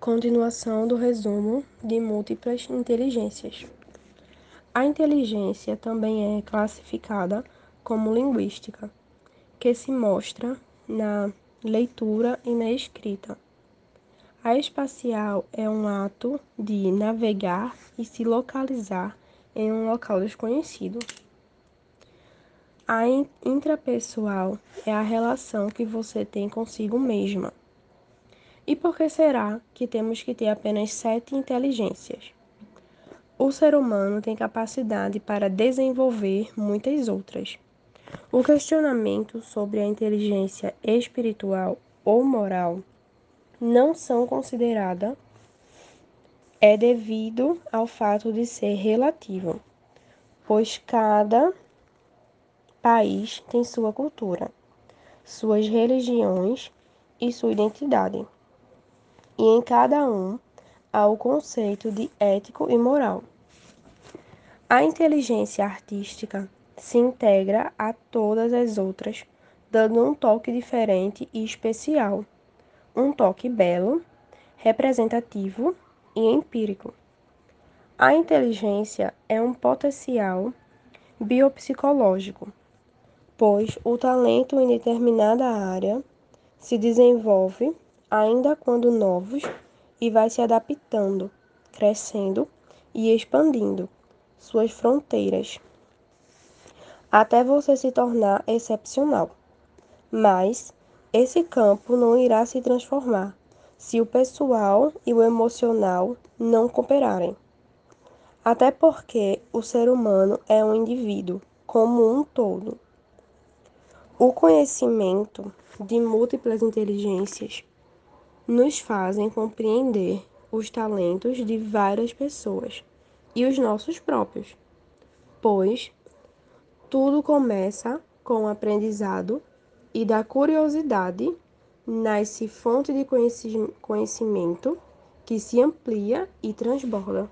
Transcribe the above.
Continuação do resumo de múltiplas inteligências. A inteligência também é classificada como linguística, que se mostra na leitura e na escrita. A espacial é um ato de navegar e se localizar em um local desconhecido. A intrapessoal é a relação que você tem consigo mesma. E por que será que temos que ter apenas sete inteligências? O ser humano tem capacidade para desenvolver muitas outras. O questionamento sobre a inteligência espiritual ou moral não são considerada é devido ao fato de ser relativo, pois cada país tem sua cultura, suas religiões e sua identidade e em cada um há o conceito de ético e moral. A inteligência artística se integra a todas as outras, dando um toque diferente e especial, um toque belo, representativo e empírico. A inteligência é um potencial biopsicológico, pois o talento em determinada área se desenvolve ainda quando novos, e vai se adaptando, crescendo e expandindo suas fronteiras até você se tornar excepcional. Mas esse campo não irá se transformar se o pessoal e o emocional não cooperarem. Até porque o ser humano é um indivíduo como um todo. O conhecimento de múltiplas inteligências nos fazem compreender os talentos de várias pessoas e os nossos próprios, pois tudo começa com o aprendizado e da curiosidade nasce fonte de conhecimento que se amplia e transborda.